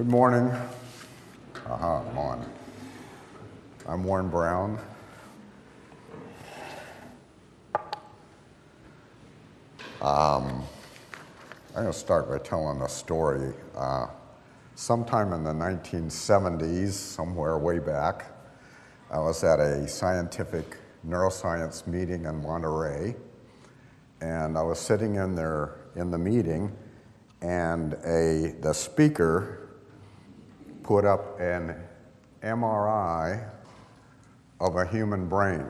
Good morning. Aha, I'm on. I'm Warren Brown. Um, I'm going to start by telling a story. Uh, sometime in the 1970s, somewhere way back, I was at a scientific neuroscience meeting in Monterey, and I was sitting in there in the meeting, and a the speaker put up an MRI of a human brain.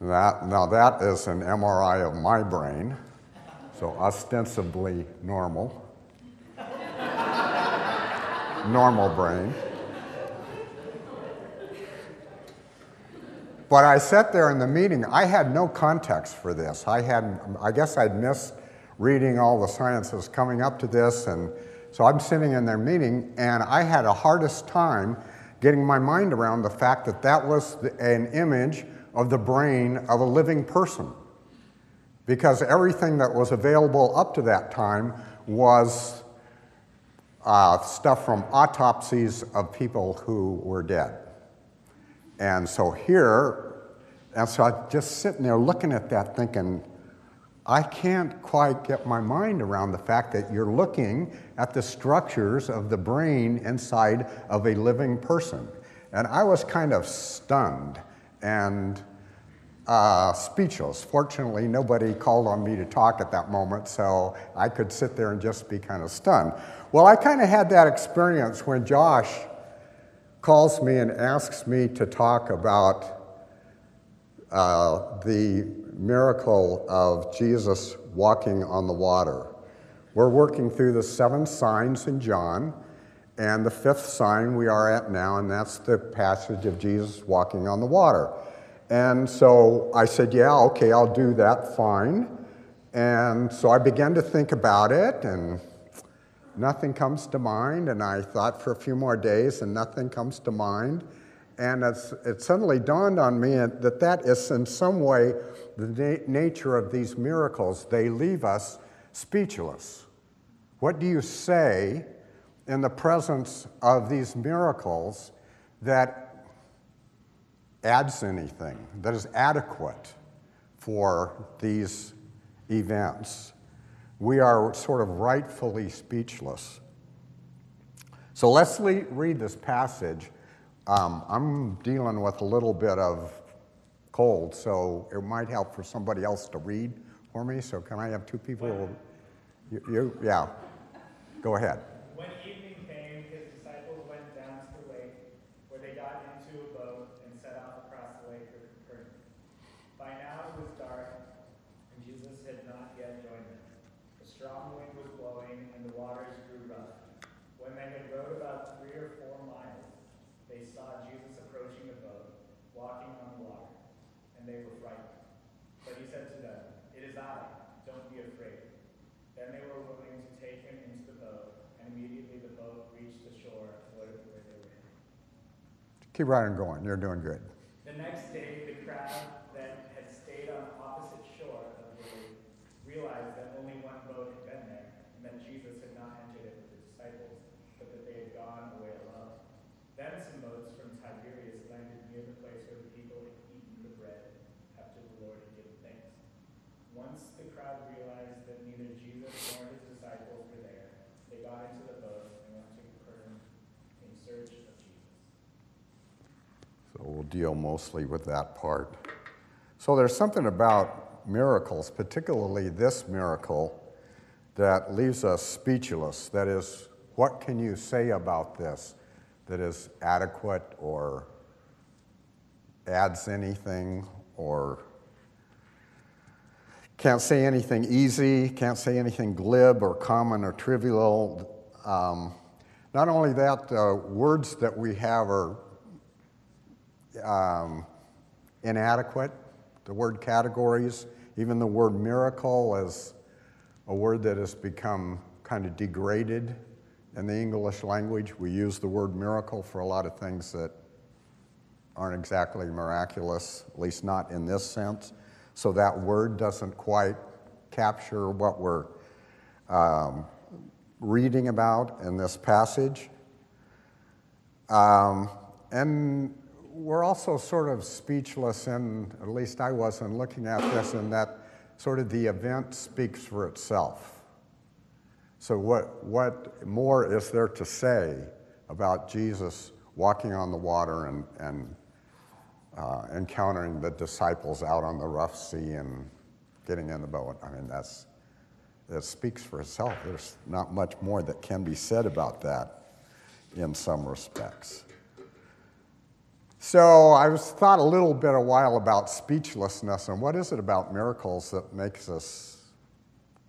That, now, that is an MRI of my brain, so ostensibly normal. normal brain. But I sat there in the meeting. I had no context for this. I had, I guess I'd missed reading all the sciences coming up to this, and so I'm sitting in their meeting, and I had a hardest time getting my mind around the fact that that was an image of the brain of a living person. Because everything that was available up to that time was uh, stuff from autopsies of people who were dead. And so here, and so I'm just sitting there looking at that thinking, I can't quite get my mind around the fact that you're looking at the structures of the brain inside of a living person. And I was kind of stunned and uh, speechless. Fortunately, nobody called on me to talk at that moment, so I could sit there and just be kind of stunned. Well, I kind of had that experience when Josh calls me and asks me to talk about uh, the miracle of Jesus walking on the water. We're working through the seven signs in John, and the fifth sign we are at now, and that's the passage of Jesus walking on the water. And so I said, Yeah, okay, I'll do that, fine. And so I began to think about it, and nothing comes to mind. And I thought for a few more days, and nothing comes to mind. And it suddenly dawned on me that that is in some way the na- nature of these miracles. They leave us speechless. What do you say in the presence of these miracles that adds anything, that is adequate for these events? We are sort of rightfully speechless. So let's le- read this passage. Um, I'm dealing with a little bit of cold, so it might help for somebody else to read for me. So can I have two people? You, you yeah. Go ahead. When evening came, his disciples went down to the lake, where they got into a boat and set off across the lake for Capernaum. By now it was dark, and Jesus had not yet joined them. A strong wind was blowing, and the waters grew rough. When they had rowed about three or four miles, they saw Jesus approaching a boat, walking on the water, and they were frightened. But he said to them, It is I, don't be afraid. Then they were willing to take him into the boat, and immediately the boat reached the shore where they were headed. Keep right on going. You're doing good. The next day, the crowd that had stayed on the opposite shore of the lake realized that only one boat had been there, and that Jesus had not entered it with the disciples, but that they had gone away alone. Then some boats from Tiberias landed near the place where the people had eaten the bread after the Lord had given thanks. Once the crowd realized that neither Jesus nor his disciples were there, they got into the boat and went to Capernaum in search of Jesus. So we'll deal mostly with that part. So there's something about miracles, particularly this miracle, that leaves us speechless. That is, what can you say about this that is adequate or adds anything or can't say anything easy, can't say anything glib or common or trivial. Um, not only that, the words that we have are um, inadequate. The word categories, even the word miracle, is a word that has become kind of degraded in the English language. We use the word miracle for a lot of things that aren't exactly miraculous, at least not in this sense. So that word doesn't quite capture what we're um, reading about in this passage. Um, and we're also sort of speechless, in, at least I was, in looking at this, in that sort of the event speaks for itself. So, what, what more is there to say about Jesus walking on the water and, and uh, encountering the disciples out on the rough sea and getting in the boat? I mean, that's, it speaks for itself. There's not much more that can be said about that in some respects. So I was thought a little bit a while about speechlessness and what is it about miracles that makes us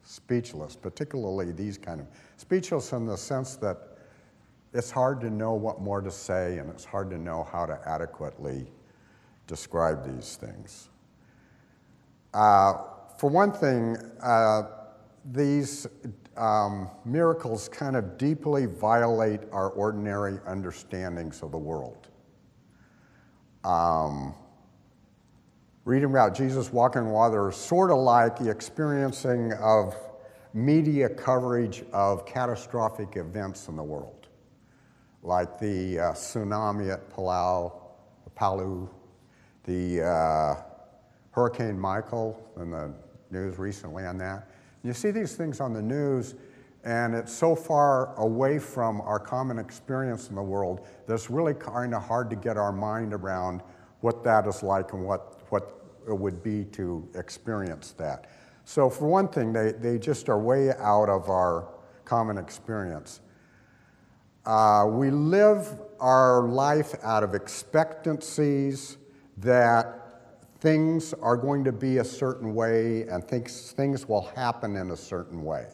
speechless, particularly these kind of speechless in the sense that it's hard to know what more to say and it's hard to know how to adequately describe these things. Uh, for one thing, uh, these um, miracles kind of deeply violate our ordinary understandings of the world. Um, reading about Jesus walking water is sort of like the experiencing of media coverage of catastrophic events in the world, like the uh, tsunami at Palu, the uh, Hurricane Michael, and the news recently on that. You see these things on the news, and it's so far away from our common experience in the world that it's really kind of hard to get our mind around what that is like and what, what it would be to experience that. So, for one thing, they, they just are way out of our common experience. Uh, we live our life out of expectancies that things are going to be a certain way and things, things will happen in a certain way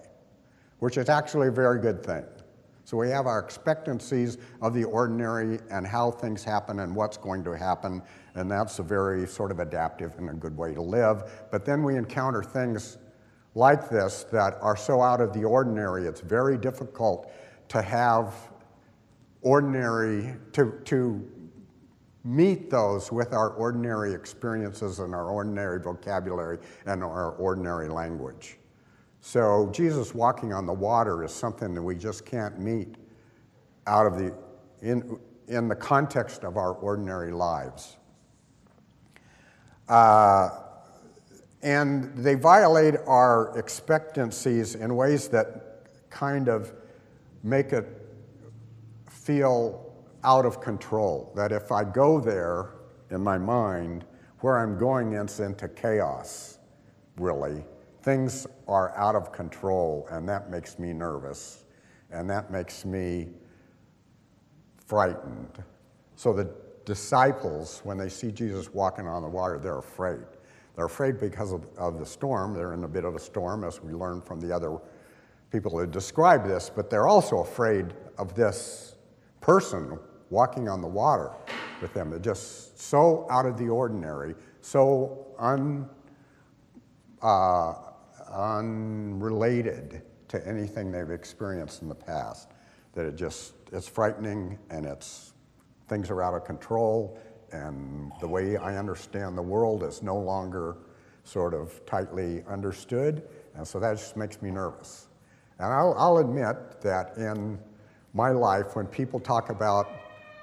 which is actually a very good thing. So we have our expectancies of the ordinary and how things happen and what's going to happen, and that's a very sort of adaptive and a good way to live. But then we encounter things like this that are so out of the ordinary, it's very difficult to have ordinary, to, to meet those with our ordinary experiences and our ordinary vocabulary and our ordinary language. So Jesus walking on the water is something that we just can't meet out of the in, in the context of our ordinary lives. Uh, and they violate our expectancies in ways that kind of make it feel out of control. That if I go there in my mind, where I'm going is into chaos, really things are out of control, and that makes me nervous, and that makes me frightened. So the disciples, when they see Jesus walking on the water, they're afraid. They're afraid because of, of the storm. They're in a bit of a storm, as we learned from the other people who describe this, but they're also afraid of this person walking on the water with them. They're just so out of the ordinary, so un. Uh, unrelated to anything they've experienced in the past. That it just, it's frightening and it's, things are out of control and the way I understand the world is no longer sort of tightly understood. And so that just makes me nervous. And I'll, I'll admit that in my life, when people talk about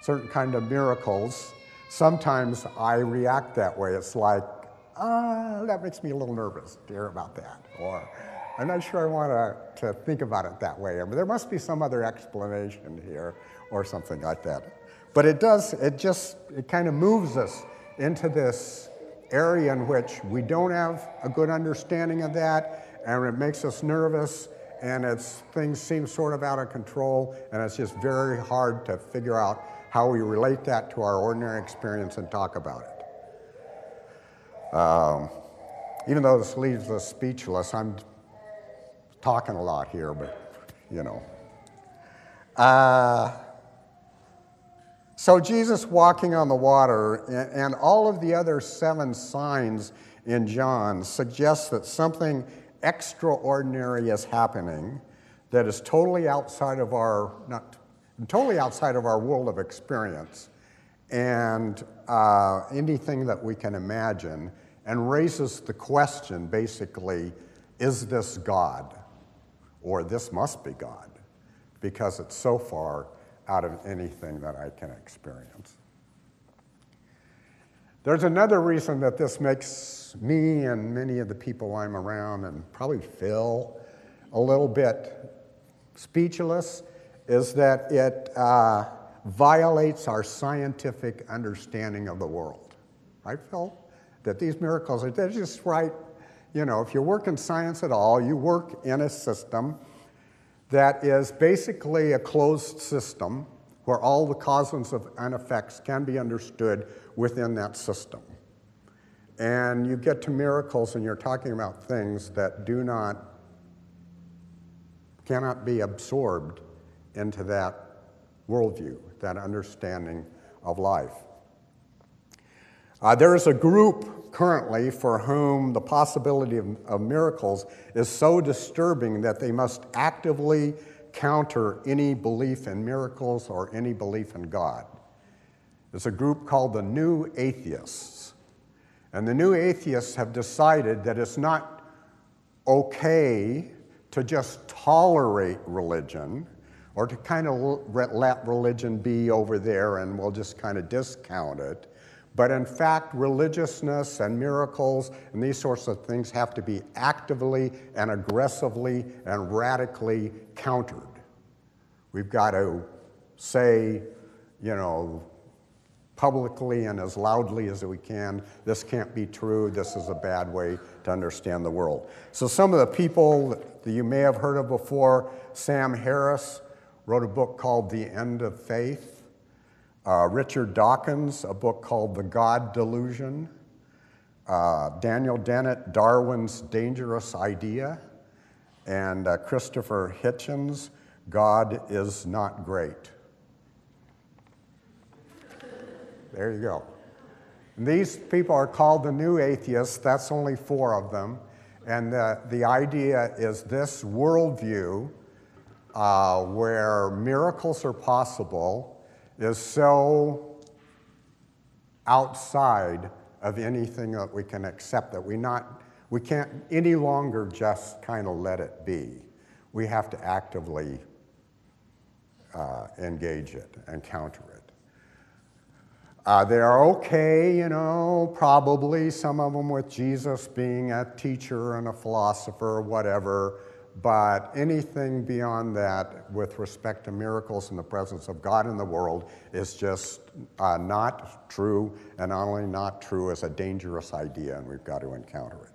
certain kind of miracles, sometimes I react that way. It's like, ah, that makes me a little nervous to hear about that. Or I'm not sure I want to, to think about it that way. But there must be some other explanation here or something like that. But it does, it just, it kind of moves us into this area in which we don't have a good understanding of that, and it makes us nervous, and it's, things seem sort of out of control, and it's just very hard to figure out how we relate that to our ordinary experience and talk about it. Um, even though this leaves us speechless, I'm talking a lot here, but you know. Uh, so Jesus walking on the water and, and all of the other seven signs in John suggest that something extraordinary is happening that is totally outside of our not totally outside of our world of experience and uh, anything that we can imagine, and raises the question basically is this God? Or this must be God. because it's so far out of anything that I can experience. There's another reason that this makes me and many of the people I'm around, and probably Phil, a little bit speechless, is that it uh, violates our scientific understanding of the world. Right, Phil? That these miracles are they're just right. You know, if you work in science at all, you work in a system that is basically a closed system where all the causes and effects can be understood within that system. And you get to miracles and you're talking about things that do not, cannot be absorbed into that worldview, that understanding of life. Uh, there is a group currently for whom the possibility of, of miracles is so disturbing that they must actively counter any belief in miracles or any belief in God. There's a group called the New Atheists. And the New Atheists have decided that it's not okay to just tolerate religion or to kind of let religion be over there and we'll just kind of discount it. But in fact, religiousness and miracles and these sorts of things have to be actively and aggressively and radically countered. We've got to say, you know, publicly and as loudly as we can, this can't be true, this is a bad way to understand the world. So, some of the people that you may have heard of before, Sam Harris wrote a book called The End of Faith. Uh, Richard Dawkins, a book called The God Delusion. Uh, Daniel Dennett, Darwin's Dangerous Idea. And uh, Christopher Hitchens, God is Not Great. There you go. And these people are called the new atheists. That's only four of them. And the, the idea is this worldview uh, where miracles are possible is so outside of anything that we can accept that we not we can't any longer just kind of let it be. We have to actively uh, engage it and counter it. Uh, they're okay, you know, probably some of them with Jesus being a teacher and a philosopher or whatever. But anything beyond that, with respect to miracles and the presence of God in the world, is just uh, not true, and not only not true, is a dangerous idea, and we've got to encounter it.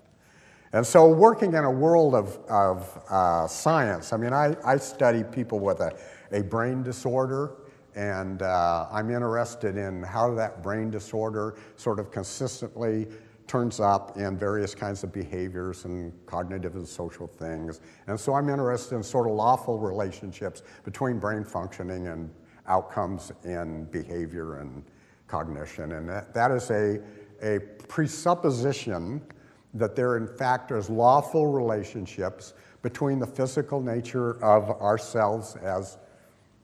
And so, working in a world of, of uh, science, I mean, I, I study people with a, a brain disorder, and uh, I'm interested in how that brain disorder sort of consistently turns up in various kinds of behaviors and cognitive and social things. And so I'm interested in sort of lawful relationships between brain functioning and outcomes in behavior and cognition. And that, that is a, a presupposition that there, in fact, is lawful relationships between the physical nature of ourselves as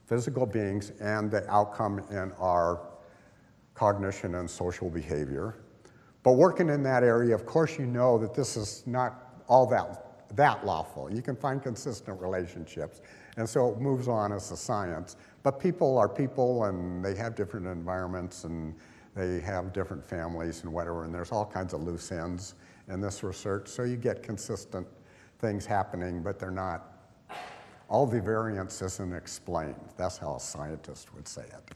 physical beings and the outcome in our cognition and social behavior. But working in that area, of course, you know that this is not all that, that lawful. You can find consistent relationships. And so it moves on as a science. But people are people and they have different environments and they have different families and whatever. And there's all kinds of loose ends in this research. So you get consistent things happening, but they're not, all the variance isn't explained. That's how a scientist would say it.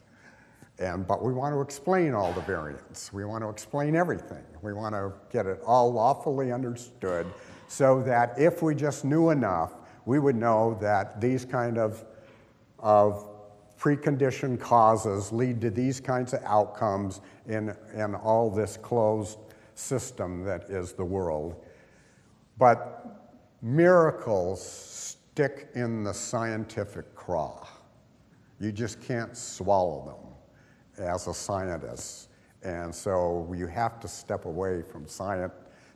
And, but we want to explain all the variants. We want to explain everything. We want to get it all lawfully understood so that if we just knew enough, we would know that these kind of, of preconditioned causes lead to these kinds of outcomes in, in all this closed system that is the world. But miracles stick in the scientific craw. You just can't swallow them as a scientist. And so you have to step away from science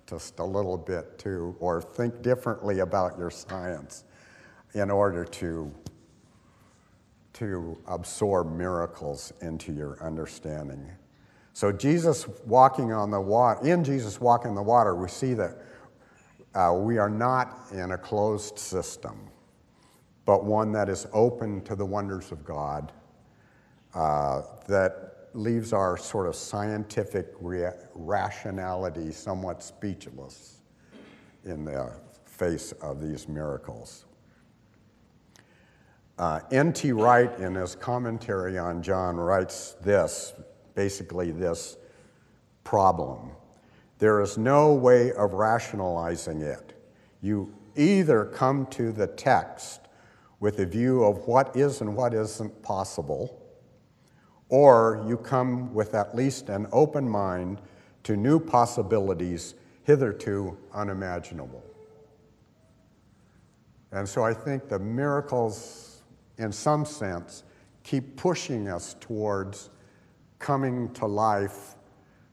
just a little bit too, or think differently about your science in order to, to absorb miracles into your understanding. So Jesus walking on the water, in Jesus walking the water, we see that uh, we are not in a closed system. but one that is open to the wonders of God, uh, that leaves our sort of scientific rationality somewhat speechless in the face of these miracles. Uh, N.T. Wright, in his commentary on John, writes this basically, this problem. There is no way of rationalizing it. You either come to the text with a view of what is and what isn't possible, or you come with at least an open mind to new possibilities hitherto unimaginable. And so I think the miracles, in some sense, keep pushing us towards coming to life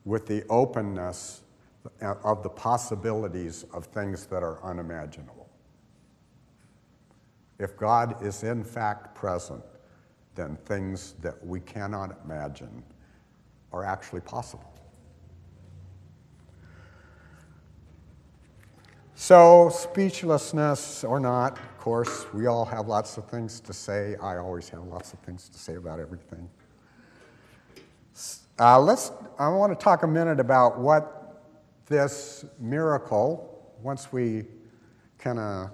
with the openness of the possibilities of things that are unimaginable. If God is in fact present, then things that we cannot imagine are actually possible. So, speechlessness or not, of course, we all have lots of things to say. I always have lots of things to say about everything. Uh, let's, I want to talk a minute about what this miracle, once we kind of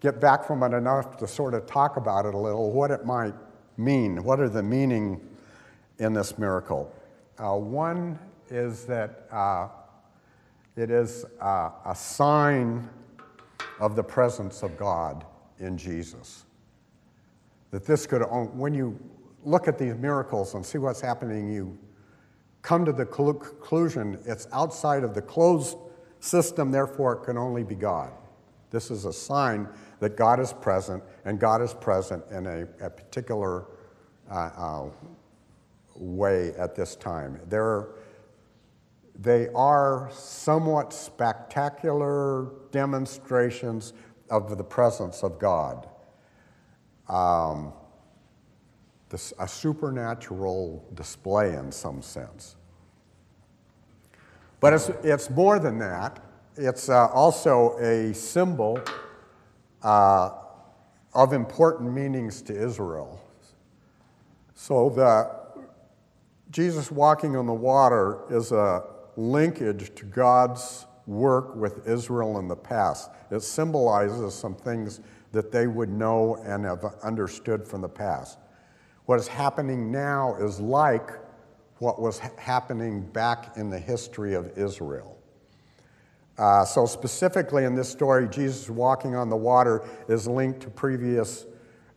get back from it enough to sort of talk about it a little, what it might mean. What are the meaning in this miracle? Uh, one is that uh, it is uh, a sign of the presence of God in Jesus. That this could, when you look at these miracles and see what's happening, you come to the conclusion it's outside of the closed system, therefore it can only be God. This is a sign that God is present, and God is present in a, a particular uh, uh, way at this time. There, they are somewhat spectacular demonstrations of the presence of God. Um, this, a supernatural display in some sense. But it's, it's more than that. It's uh, also a symbol uh, of important meanings to Israel. So the Jesus walking on the water is a linkage to God's work with Israel in the past. It symbolizes some things that they would know and have understood from the past. What is happening now is like what was ha- happening back in the history of Israel. Uh, so, specifically in this story, Jesus walking on the water is linked to previous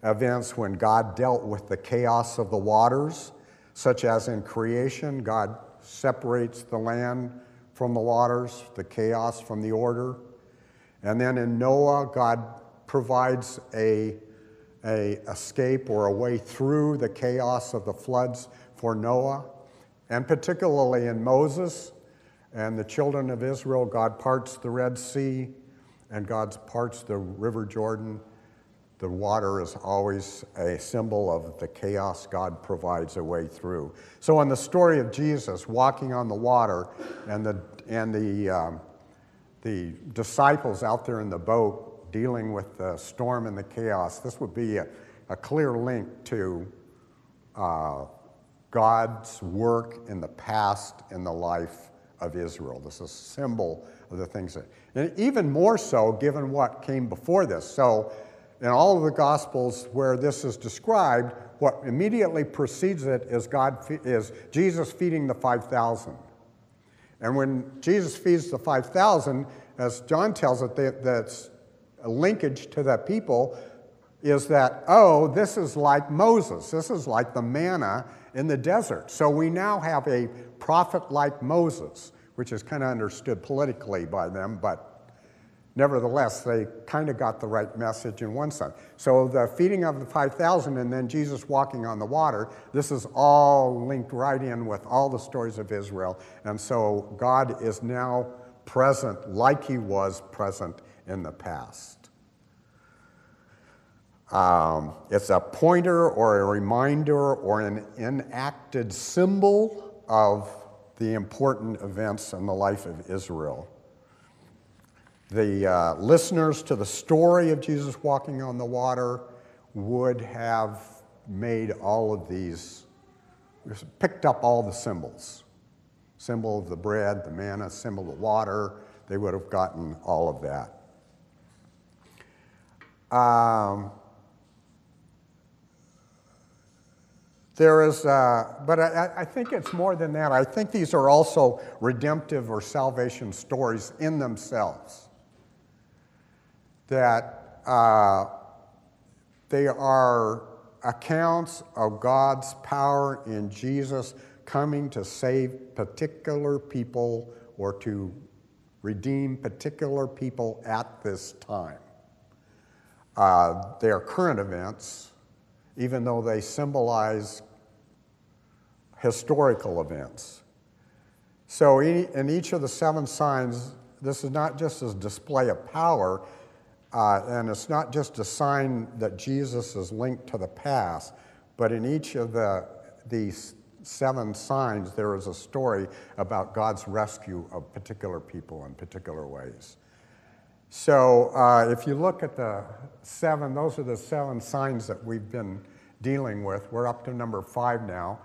events when God dealt with the chaos of the waters, such as in creation, God separates the land from the waters, the chaos from the order. And then in Noah, God provides a a escape or a way through the chaos of the floods for Noah, and particularly in Moses and the children of Israel, God parts the Red Sea and God parts the River Jordan. The water is always a symbol of the chaos God provides a way through. So, in the story of Jesus walking on the water and the, and the, um, the disciples out there in the boat dealing with the storm and the chaos, this would be a, a clear link to uh, God's work in the past in the life of Israel. This is a symbol of the things that, and even more so given what came before this. So, in all of the Gospels where this is described, what immediately precedes it is God is Jesus feeding the five thousand. And when Jesus feeds the five thousand, as John tells it, that's a linkage to that people is that, oh, this is like Moses. This is like the manna in the desert. So we now have a prophet like Moses, which is kind of understood politically by them, but nevertheless, they kind of got the right message in one sense. So the feeding of the 5,000 and then Jesus walking on the water, this is all linked right in with all the stories of Israel. And so God is now present like he was present in the past. Um, it's a pointer or a reminder or an enacted symbol of the important events in the life of Israel. the uh, listeners to the story of Jesus walking on the water would have made all of these, picked up all the symbols symbol of the bread, the manna, symbol of the water. They would have gotten all of that. Um, there is, uh, but I, I, think it's more than that. I think these are also redemptive or salvation stories in themselves. That uh, they are accounts of God's power in Jesus coming to save particular people or to redeem particular people at this time. Uh, they are current events, even though they symbolize historical events. So, in each of the seven signs, this is not just a display of power, uh, and it's not just a sign that Jesus is linked to the past, but in each of the, these seven signs, there is a story about God's rescue of particular people in particular ways. So uh, if you look at the seven, those are the seven signs that we've been dealing with. We're up to number five now,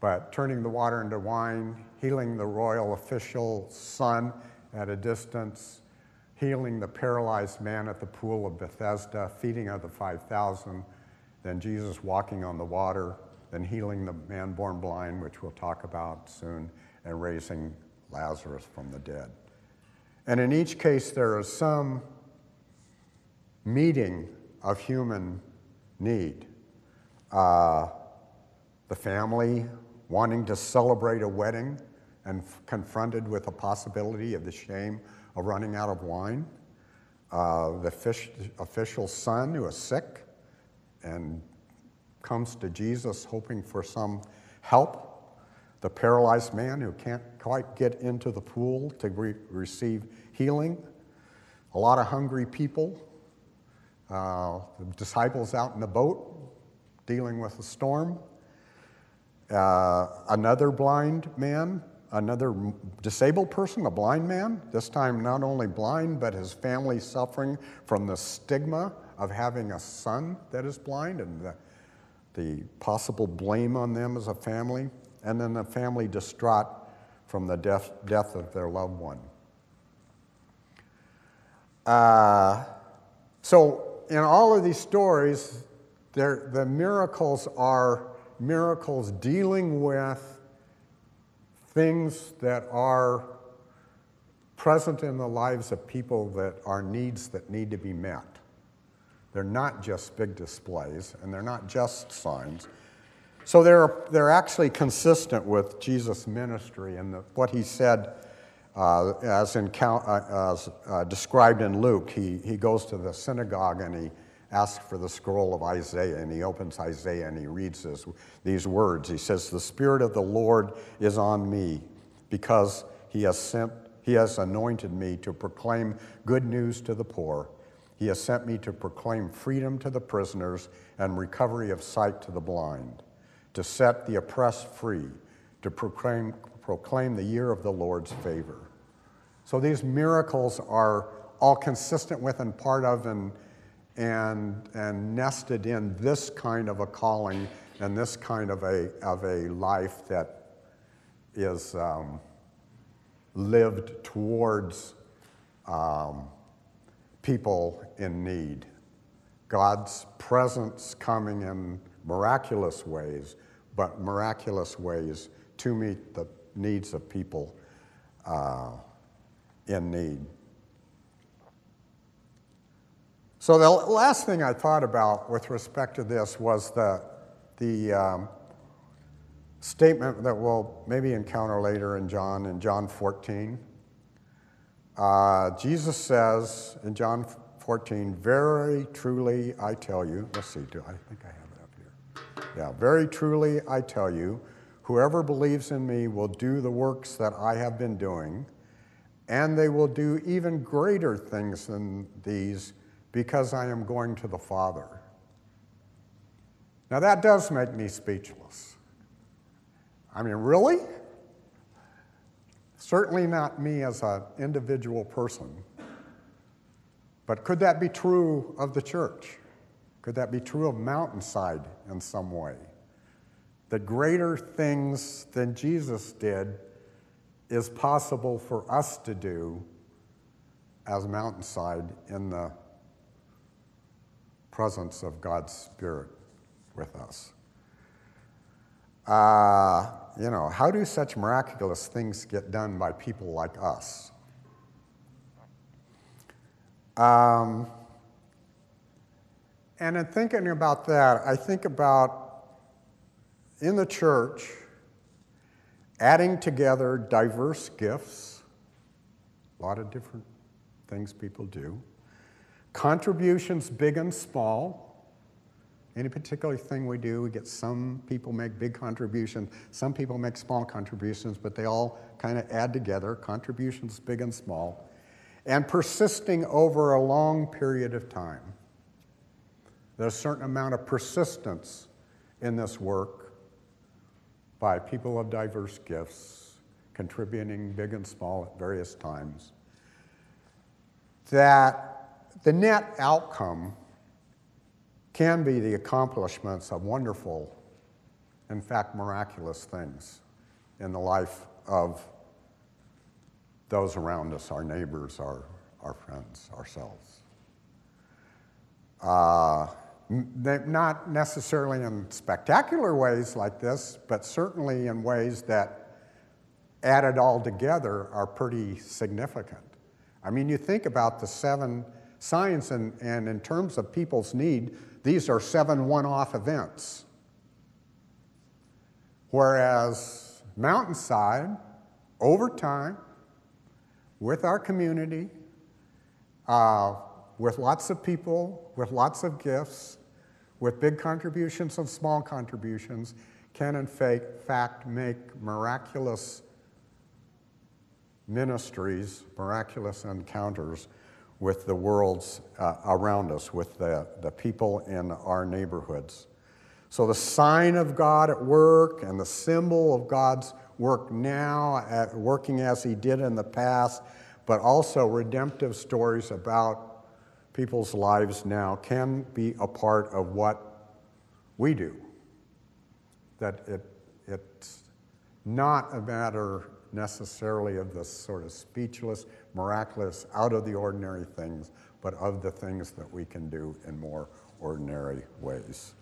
but turning the water into wine, healing the royal official son at a distance, healing the paralyzed man at the pool of Bethesda, feeding of the 5,000, then Jesus walking on the water, then healing the man born blind, which we'll talk about soon, and raising Lazarus from the dead. And in each case, there is some meeting of human need. Uh, the family wanting to celebrate a wedding and confronted with the possibility of the shame of running out of wine. Uh, the fish, official son who is sick and comes to Jesus hoping for some help. The paralyzed man who can't quite get into the pool to re- receive healing. A lot of hungry people. Uh, the disciples out in the boat dealing with a storm. Uh, another blind man, another disabled person, a blind man, this time not only blind, but his family suffering from the stigma of having a son that is blind and the the possible blame on them as a family, and then the family distraught from the death, death of their loved one. Uh, so, in all of these stories, the miracles are miracles dealing with things that are present in the lives of people that are needs that need to be met. They're not just big displays, and they're not just signs. So they're, they're actually consistent with Jesus' ministry and the, what he said uh, as, in, uh, as uh, described in Luke. He, he goes to the synagogue and he asks for the scroll of Isaiah, and he opens Isaiah and he reads this, these words. He says, The Spirit of the Lord is on me because he has sent, he has anointed me to proclaim good news to the poor. He has sent me to proclaim freedom to the prisoners and recovery of sight to the blind, to set the oppressed free, to proclaim, proclaim the year of the Lord's favor. So these miracles are all consistent with and part of and, and, and nested in this kind of a calling and this kind of a, of a life that is um, lived towards um, people in need. God's presence coming in miraculous ways, but miraculous ways to meet the needs of people uh, in need. So, the last thing I thought about with respect to this was the, the um, statement that we'll maybe encounter later in John, in John 14. Uh, Jesus says in John 14, Very truly I tell you, let's see, do I think I have? Yeah, very truly I tell you, whoever believes in me will do the works that I have been doing, and they will do even greater things than these because I am going to the Father. Now that does make me speechless. I mean, really? Certainly not me as an individual person, But could that be true of the church? Could that be true of Mountainside in some way? That greater things than Jesus did is possible for us to do as Mountainside in the presence of God's Spirit with us. Uh, you know, how do such miraculous things get done by people like us? Um, and in thinking about that, I think about in the church adding together diverse gifts, a lot of different things people do, contributions big and small. Any particular thing we do, we get some people make big contributions, some people make small contributions, but they all kind of add together, contributions big and small, and persisting over a long period of time. There's a certain amount of persistence in this work by people of diverse gifts, contributing big and small at various times, that the net outcome can be the accomplishments of wonderful, in fact, miraculous things in the life of those around us, our neighbors, our, our friends, ourselves. Uh, not necessarily in spectacular ways like this, but certainly in ways that added all together are pretty significant. I mean, you think about the seven signs, and, and in terms of people's need, these are seven one off events. Whereas Mountainside, over time, with our community, uh, with lots of people, with lots of gifts, with big contributions and small contributions, can in fact make miraculous ministries, miraculous encounters with the worlds uh, around us, with the, the people in our neighborhoods. So, the sign of God at work and the symbol of God's work now, at, working as He did in the past, but also redemptive stories about people's lives now can be a part of what we do. That it, it's not a matter necessarily of the sort of speechless, miraculous, out of the ordinary things, but of the things that we can do in more ordinary ways.